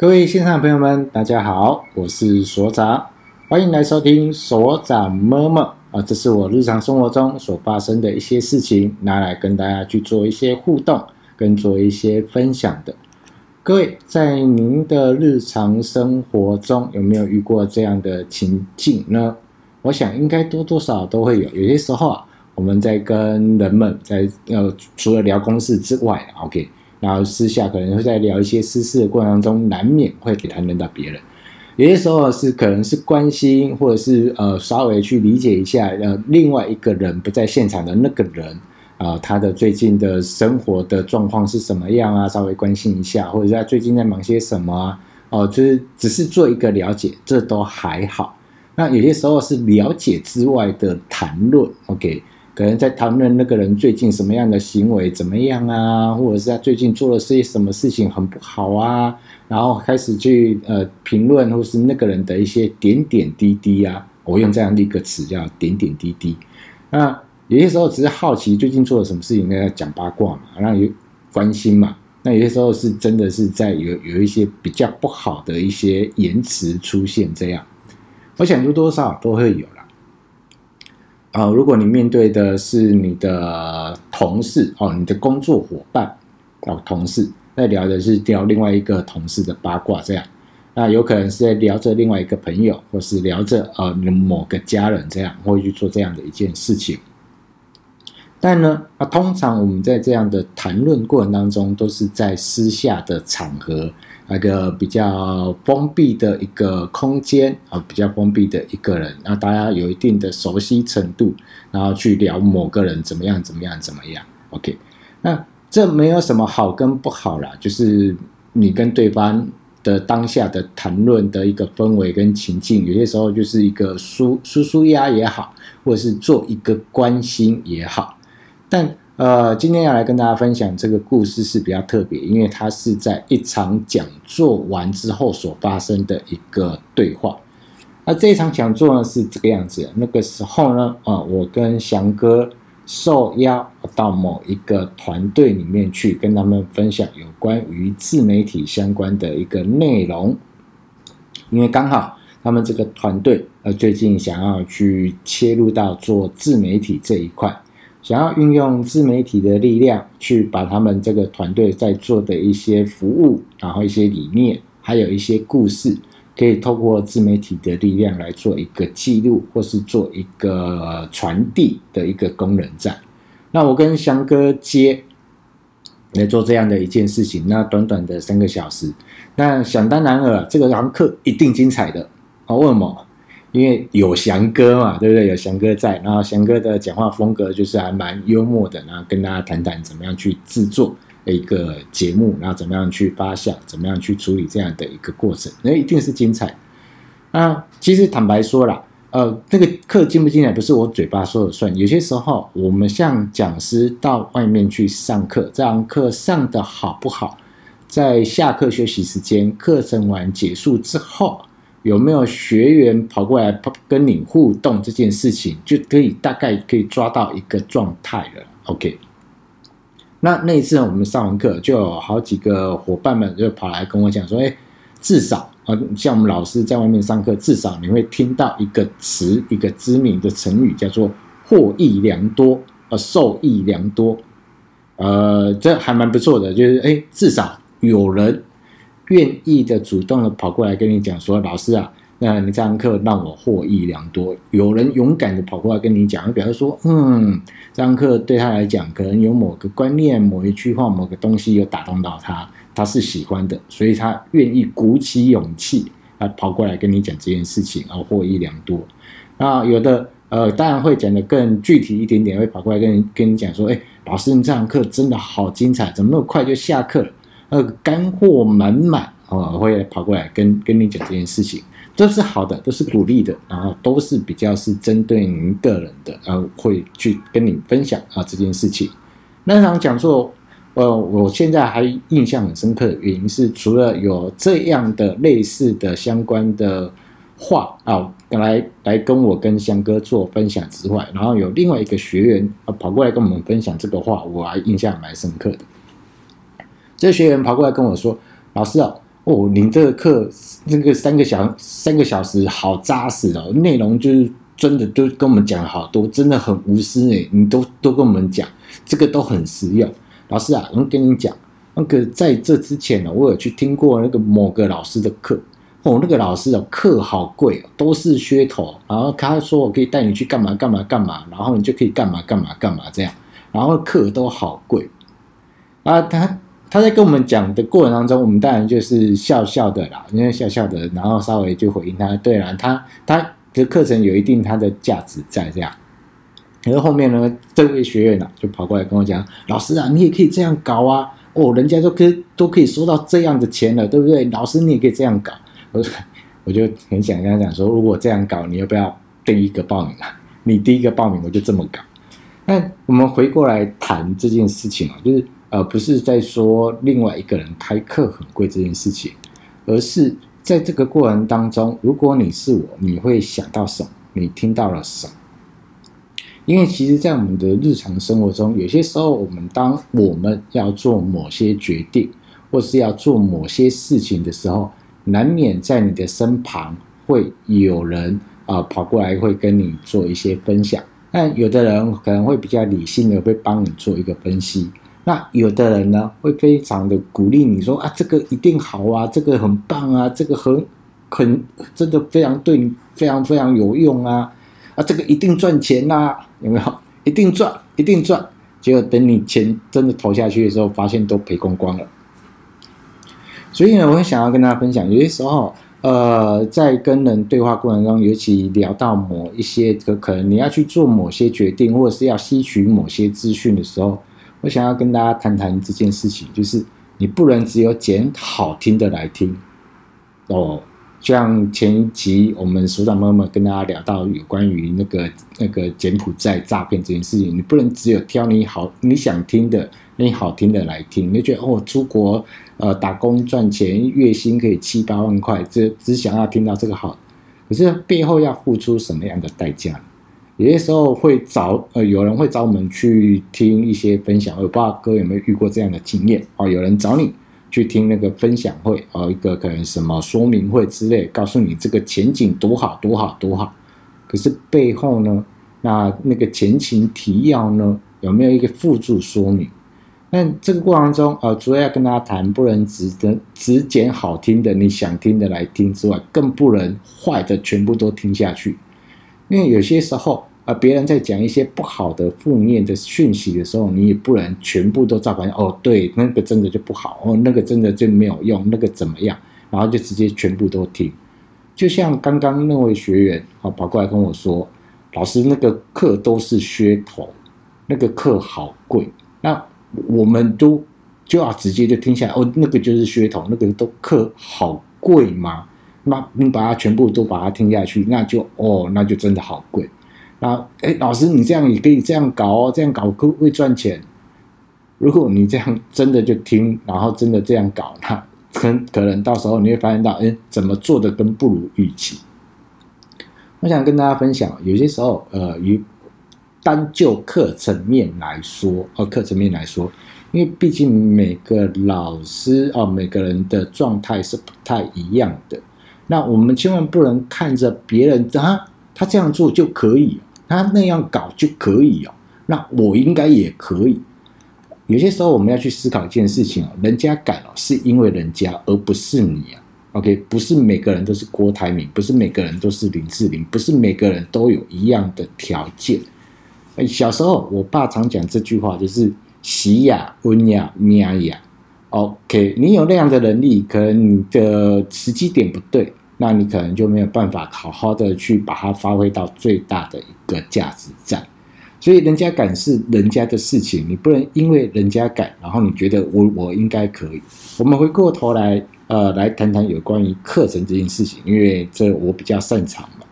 各位线上的朋友们，大家好，我是所长，欢迎来收听所长么么啊，这是我日常生活中所发生的一些事情，拿来跟大家去做一些互动，跟做一些分享的。各位在您的日常生活中有没有遇过这样的情境呢？我想应该多多少都会有。有些时候啊，我们在跟人们在呃，除了聊公事之外，OK。然后私下可能会在聊一些私事的过程当中，难免会给谈论到别人。有些时候是可能是关心，或者是呃稍微去理解一下呃另外一个人不在现场的那个人啊、呃，他的最近的生活的状况是什么样啊？稍微关心一下，或者是他最近在忙些什么啊？哦、就是只是做一个了解，这都还好。那有些时候是了解之外的谈论，OK。可能在谈论那个人最近什么样的行为怎么样啊，或者是他最近做了些什么事情很不好啊，然后开始去呃评论或是那个人的一些点点滴滴啊，我用这样的一个词叫点点滴滴。那有些时候只是好奇最近做了什么事情，跟他讲八卦嘛，让有关心嘛。那有些时候是真的是在有有一些比较不好的一些言辞出现这样，我想多多少少都会有。啊，如果你面对的是你的同事哦，你的工作伙伴哦，同事在聊的是聊另外一个同事的八卦，这样，那有可能是在聊着另外一个朋友，或是聊着呃某个家人这样，会去做这样的一件事情。但呢，啊，通常我们在这样的谈论过程当中，都是在私下的场合。那个比较封闭的一个空间啊，比较封闭的一个人，然后大家有一定的熟悉程度，然后去聊某个人怎么样怎么样怎么样。OK，那这没有什么好跟不好啦，就是你跟对方的当下的谈论的一个氛围跟情境，有些时候就是一个舒舒舒压也好，或者是做一个关心也好，但。呃，今天要来跟大家分享这个故事是比较特别，因为它是在一场讲座完之后所发生的一个对话。那这一场讲座呢是这个样子，那个时候呢，啊、我跟翔哥受邀到某一个团队里面去，跟他们分享有关于自媒体相关的一个内容，因为刚好他们这个团队呃最近想要去切入到做自媒体这一块。想要运用自媒体的力量，去把他们这个团队在做的一些服务，然后一些理念，还有一些故事，可以透过自媒体的力量来做一个记录，或是做一个传递的一个功能在。那我跟翔哥接来做这样的一件事情，那短短的三个小时，那想当然了，这个堂课一定精彩的。好，为什么？因为有翔哥嘛，对不对？有翔哥在，然后翔哥的讲话风格就是还蛮幽默的，然后跟大家谈谈怎么样去制作一个节目，然后怎么样去发想，怎么样去处理这样的一个过程，那一定是精彩。啊，其实坦白说啦，呃，那个课精不精彩不是我嘴巴说了算，有些时候我们像讲师到外面去上课，这堂课上得好不好，在下课休息时间，课程完结束之后。有没有学员跑过来跟你互动这件事情，就可以大概可以抓到一个状态了。OK，那那一次呢我们上完课，就有好几个伙伴们就跑来跟我讲说：“哎，至少啊，像我们老师在外面上课，至少你会听到一个词，一个知名的成语，叫做‘获益良多’呃，受益良多。呃，这还蛮不错的，就是哎，至少有人。”愿意的主动的跑过来跟你讲说，老师啊，那你这堂课让我获益良多。有人勇敢的跑过来跟你讲，表示说，嗯，这堂课对他来讲，可能有某个观念、某一句话、某个东西有打动到他，他是喜欢的，所以他愿意鼓起勇气啊跑过来跟你讲这件事情，而获益良多。那有的呃，当然会讲的更具体一点点，会跑过来跟你跟你讲说，哎，老师，你这堂课真的好精彩，怎么那么快就下课了？呃，干货满满啊，会跑过来跟跟你讲这件事情，都是好的，都是鼓励的，然后都是比较是针对您个人的，然后会去跟你分享啊这件事情。那场讲座，呃，我现在还印象很深刻的原因是，除了有这样的类似的相关的话啊，来来跟我跟翔哥做分享之外，然后有另外一个学员啊跑过来跟我们分享这个话，我还印象蛮深刻的。这个学员跑过来跟我说：“老师啊，哦，你这个课那个三个小三个小时好扎实哦，内容就是真的都跟我们讲了好多，真的很无私诶，你都都跟我们讲，这个都很实用。老师啊，我跟你讲，那个在这之前呢，我有去听过那个某个老师的课。哦，那个老师的课好贵，都是噱头。然后他说我可以带你去干嘛干嘛干嘛，然后你就可以干嘛干嘛干嘛这样。然后课都好贵啊！他他在跟我们讲的过程当中，我们当然就是笑笑的啦，因为笑笑的，然后稍微就回应他。对啦，他他的课程有一定他的价值在这样。然后后面呢，这位学员呢就跑过来跟我讲：“老师啊，你也可以这样搞啊！哦，人家都可以都可以收到这样的钱了，对不对？老师你也可以这样搞。”我我就很想跟他讲说，如果这样搞，你要不要第一个报名啊？你第一个报名，我就这么搞。那我们回过来谈这件事情啊，就是呃，不是在说另外一个人开课很贵这件事情，而是在这个过程当中，如果你是我，你会想到什么？你听到了什么？因为其实，在我们的日常生活中，有些时候，我们当我们要做某些决定，或是要做某些事情的时候，难免在你的身旁会有人啊、跑过来，会跟你做一些分享。但有的人可能会比较理性的，会帮你做一个分析。那有的人呢，会非常的鼓励你说啊，这个一定好啊，这个很棒啊，这个很很真的非常对你非常非常有用啊啊，这个一定赚钱呐、啊，有没有？一定赚，一定赚。结果等你钱真的投下去的时候，发现都赔光光了。所以呢，我会想要跟大家分享，有些时候，呃，在跟人对话过程中，尤其聊到某一些可可能你要去做某些决定，或者是要吸取某些资讯的时候，我想要跟大家谈谈这件事情，就是你不能只有捡好听的来听哦。就像前一集我们所长妈妈跟大家聊到有关于那个那个柬埔寨诈骗这件事情，你不能只有挑你好你想听的、你好听的来听，你觉得哦，出国呃打工赚钱，月薪可以七八万块，这只想要听到这个好，可是背后要付出什么样的代价？有些时候会找呃有人会找我们去听一些分享，我不知道各位有没有遇过这样的经验哦，有人找你。去听那个分享会，哦，一个可能什么说明会之类，告诉你这个前景多好多好多好，可是背后呢，那那个前情提要呢，有没有一个附注说明？那这个过程中，呃，除了要跟大家谈，不能只只只捡好听的、你想听的来听之外，更不能坏的全部都听下去，因为有些时候。啊，别人在讲一些不好的、负面的讯息的时候，你也不能全部都照搬。哦，对，那个真的就不好，哦，那个真的就没有用，那个怎么样？然后就直接全部都听。就像刚刚那位学员，啊跑过来跟我说：“老师，那个课都是噱头，那个课好贵。”那我们都就要直接就听下来。哦，那个就是噱头，那个都课好贵吗？那你把它全部都把它听下去，那就哦，那就真的好贵。啊，哎，老师，你这样也可以这样搞哦，这样搞会会赚钱。如果你这样真的就听，然后真的这样搞，那可可能到时候你会发现到，哎，怎么做的跟不如预期。我想跟大家分享，有些时候，呃，以单就课程面来说，哦，课程面来说，因为毕竟每个老师哦，每个人的状态是不太一样的。那我们千万不能看着别人啊，他这样做就可以。他那样搞就可以哦，那我应该也可以。有些时候我们要去思考一件事情哦，人家敢哦，是因为人家，而不是你啊。OK，不是每个人都是郭台铭，不是每个人都是林志玲，不是每个人都有一样的条件。哎，小时候我爸常讲这句话，就是“喜呀，温呀，咩呀”。OK，你有那样的能力，可能你的时机点不对。那你可能就没有办法好好的去把它发挥到最大的一个价值在，所以人家敢是人家的事情，你不能因为人家敢，然后你觉得我我应该可以。我们回过头来，呃，来谈谈有关于课程这件事情，因为这我比较擅长嘛。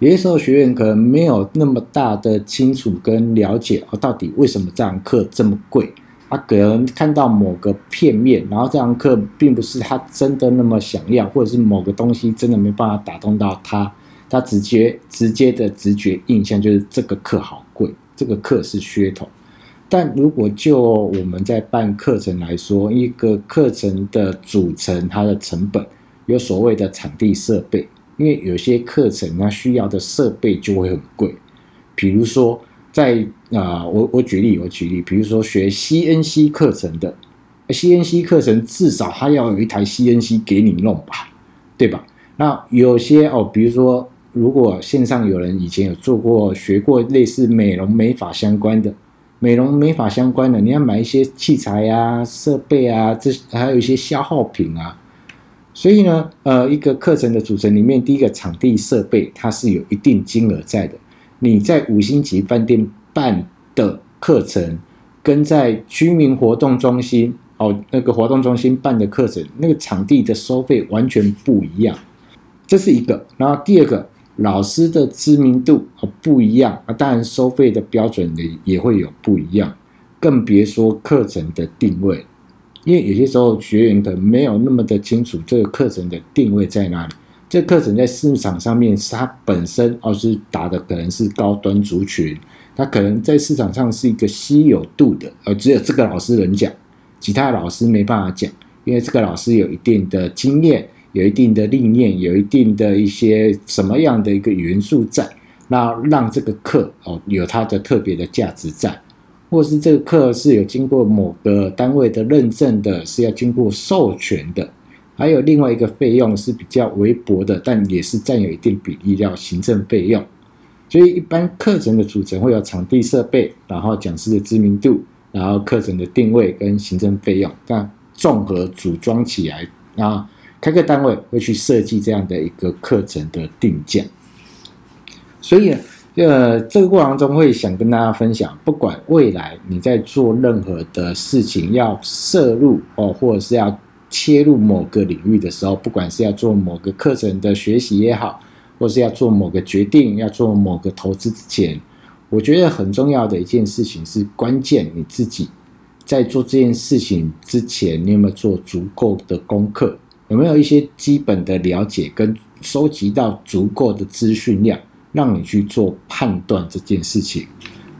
有些时候学员可能没有那么大的清楚跟了解，哦，到底为什么这堂课这么贵？他可能看到某个片面，然后这堂课并不是他真的那么想要，或者是某个东西真的没办法打动到他，他直接直接的直觉印象就是这个课好贵，这个课是噱头。但如果就我们在办课程来说，一个课程的组成，它的成本有所谓的场地设备，因为有些课程它需要的设备就会很贵。比如说在，啊，我我举例，我举例，比如说学 CNC 课程的，CNC 课程至少它要有一台 CNC 给你弄吧，对吧？那有些哦，比如说，如果线上有人以前有做过、学过类似美容美发相关的。美容美发相关的，你要买一些器材啊、设备啊，这还有一些消耗品啊。所以呢，呃，一个课程的组成里面，第一个场地设备它是有一定金额在的。你在五星级饭店办的课程，跟在居民活动中心哦那个活动中心办的课程，那个场地的收费完全不一样。这是一个。然后第二个。老师的知名度不一样啊，当然收费的标准也也会有不一样，更别说课程的定位，因为有些时候学员可能没有那么的清楚这个课程的定位在哪里。这课程在市场上面，它本身哦是打的可能是高端族群，它可能在市场上是一个稀有度的，而只有这个老师能讲，其他老师没办法讲，因为这个老师有一定的经验。有一定的历练，有一定的一些什么样的一个元素在，那让这个课哦有它的特别的价值在，或是这个课是有经过某个单位的认证的，是要经过授权的，还有另外一个费用是比较微薄的，但也是占有一定比例叫行政费用。所以一般课程的组成会有场地设备，然后讲师的知名度，然后课程的定位跟行政费用，这样综合组装起来啊。开课单位会去设计这样的一个课程的定价，所以呃，这个过程中会想跟大家分享，不管未来你在做任何的事情，要涉入哦，或者是要切入某个领域的时候，不管是要做某个课程的学习也好，或是要做某个决定，要做某个投资之前，我觉得很重要的一件事情是关键，你自己在做这件事情之前，你有没有做足够的功课？有没有一些基本的了解跟收集到足够的资讯量，让你去做判断这件事情，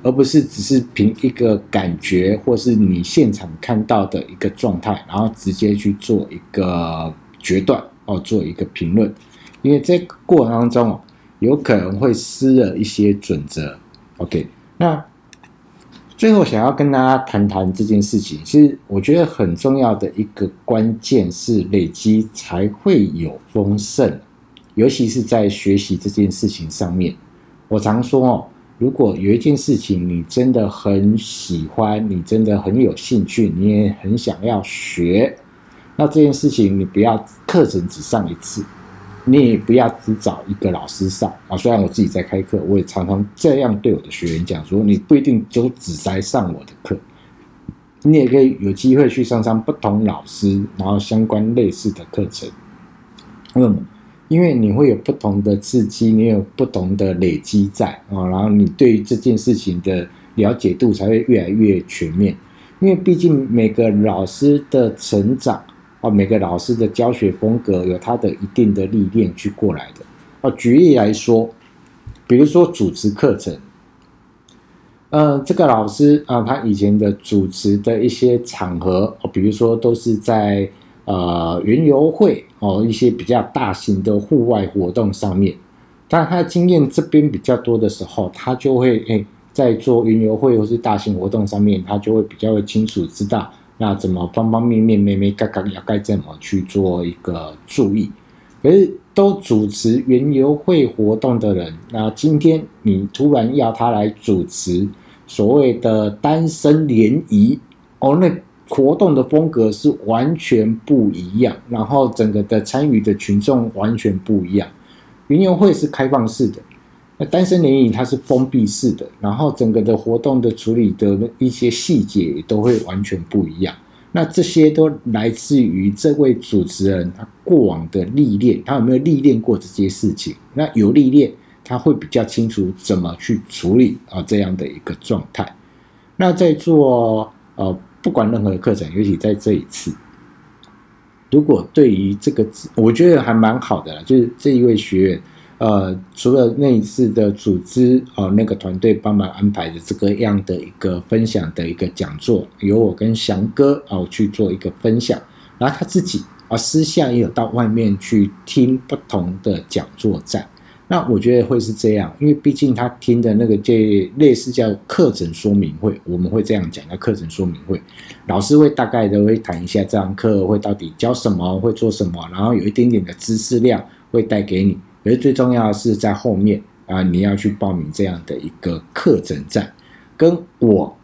而不是只是凭一个感觉或是你现场看到的一个状态，然后直接去做一个决断哦，做一个评论，因为这个过程当中哦，有可能会失了一些准则。OK，那。最后想要跟大家谈谈这件事情，其实我觉得很重要的一个关键是累积才会有丰盛，尤其是在学习这件事情上面。我常说哦，如果有一件事情你真的很喜欢，你真的很有兴趣，你也很想要学，那这件事情你不要课程只上一次。你也不要只找一个老师上啊！虽然我自己在开课，我也常常这样对我的学员讲说：你不一定就只在上我的课，你也可以有机会去上上不同老师，然后相关类似的课程。嗯，因为你会有不同的刺激，你有不同的累积在啊，然后你对于这件事情的了解度才会越来越全面。因为毕竟每个老师的成长。哦，每个老师的教学风格有他的一定的历练去过来的。哦，举例来说，比如说主持课程，呃，这个老师啊，他以前的主持的一些场合，哦，比如说都是在呃云游会哦，一些比较大型的户外活动上面，但他经验这边比较多的时候，他就会诶，在做云游会或是大型活动上面，他就会比较会清楚知道。那怎么方方面面、每每嘎嘎要该怎么去做一个注意？可是都主持云游会活动的人，那今天你突然要他来主持所谓的单身联谊哦，那活动的风格是完全不一样，然后整个的参与的群众完全不一样。园游会是开放式的。那单身联谊它是封闭式的，然后整个的活动的处理的一些细节也都会完全不一样。那这些都来自于这位主持人他过往的历练，他有没有历练过这些事情？那有历练，他会比较清楚怎么去处理啊这样的一个状态。那在做呃不管任何课程，尤其在这一次，如果对于这个我觉得还蛮好的，就是这一位学员。呃，除了那一次的组织哦，那个团队帮忙安排的这个样的一个分享的一个讲座，由我跟翔哥哦去做一个分享，然后他自己啊私下也有到外面去听不同的讲座站。那我觉得会是这样，因为毕竟他听的那个这类似叫课程说明会，我们会这样讲叫课程说明会，老师会大概都会谈一下这堂课会到底教什么，会做什么，然后有一点点的知识量会带给你。可是最重要的是在后面啊，你要去报名这样的一个课程站，跟我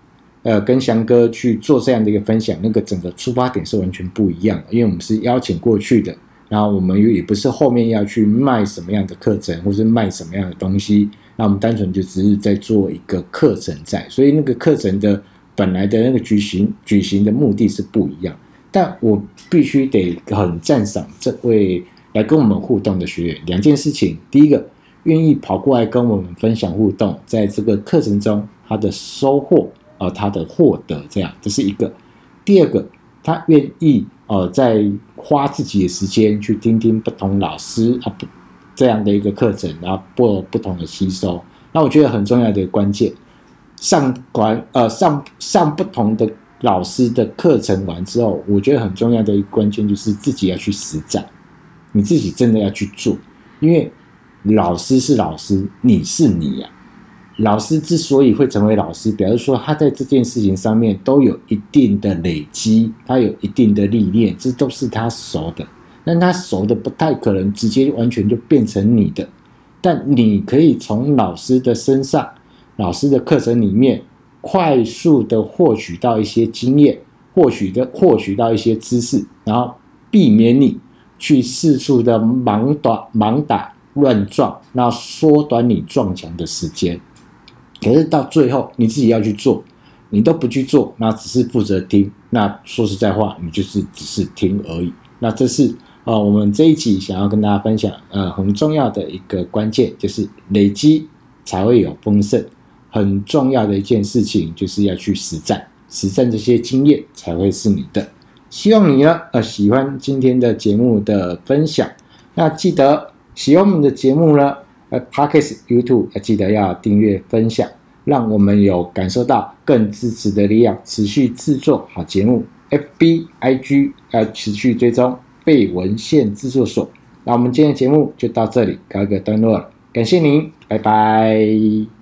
呃跟翔哥去做这样的一个分享，那个整个出发点是完全不一样的，因为我们是邀请过去的。然后我们也不是后面要去卖什么样的课程，或是卖什么样的东西，那我们单纯就只是在做一个课程在，所以那个课程的本来的那个举行举行的目的是不一样。但我必须得很赞赏这位来跟我们互动的学员，两件事情：第一个，愿意跑过来跟我们分享互动，在这个课程中他的收获啊、他的获得，这样这是一个；第二个，他愿意。呃，在花自己的时间去听听不同老师啊不这样的一个课程，然后做不同的吸收。那我觉得很重要的关键，上管呃上上不同的老师的课程完之后，我觉得很重要的一个关键就是自己要去实战，你自己真的要去做，因为老师是老师，你是你呀、啊。老师之所以会成为老师，表示说他在这件事情上面都有一定的累积，他有一定的历练，这都是他熟的。但他熟的不太可能直接完全就变成你的，但你可以从老师的身上、老师的课程里面快速的获取到一些经验，获取的获取到一些知识，然后避免你去四处的盲打盲打乱撞，那缩短你撞墙的时间。可是到最后，你自己要去做，你都不去做，那只是负责听。那说实在话，你就是只是听而已。那这是啊、呃，我们这一集想要跟大家分享，呃，很重要的一个关键，就是累积才会有丰盛。很重要的一件事情，就是要去实战，实战这些经验才会是你的。希望你呢，呃，喜欢今天的节目的分享。那记得喜欢我们的节目呢。呃，Podcast YouTube 要记得要订阅分享，让我们有感受到更支持的力量，持续制作好节目。FB IG 要持续追踪被文献制作所。那我们今天的节目就到这里，告一个段落了，感谢您，拜拜。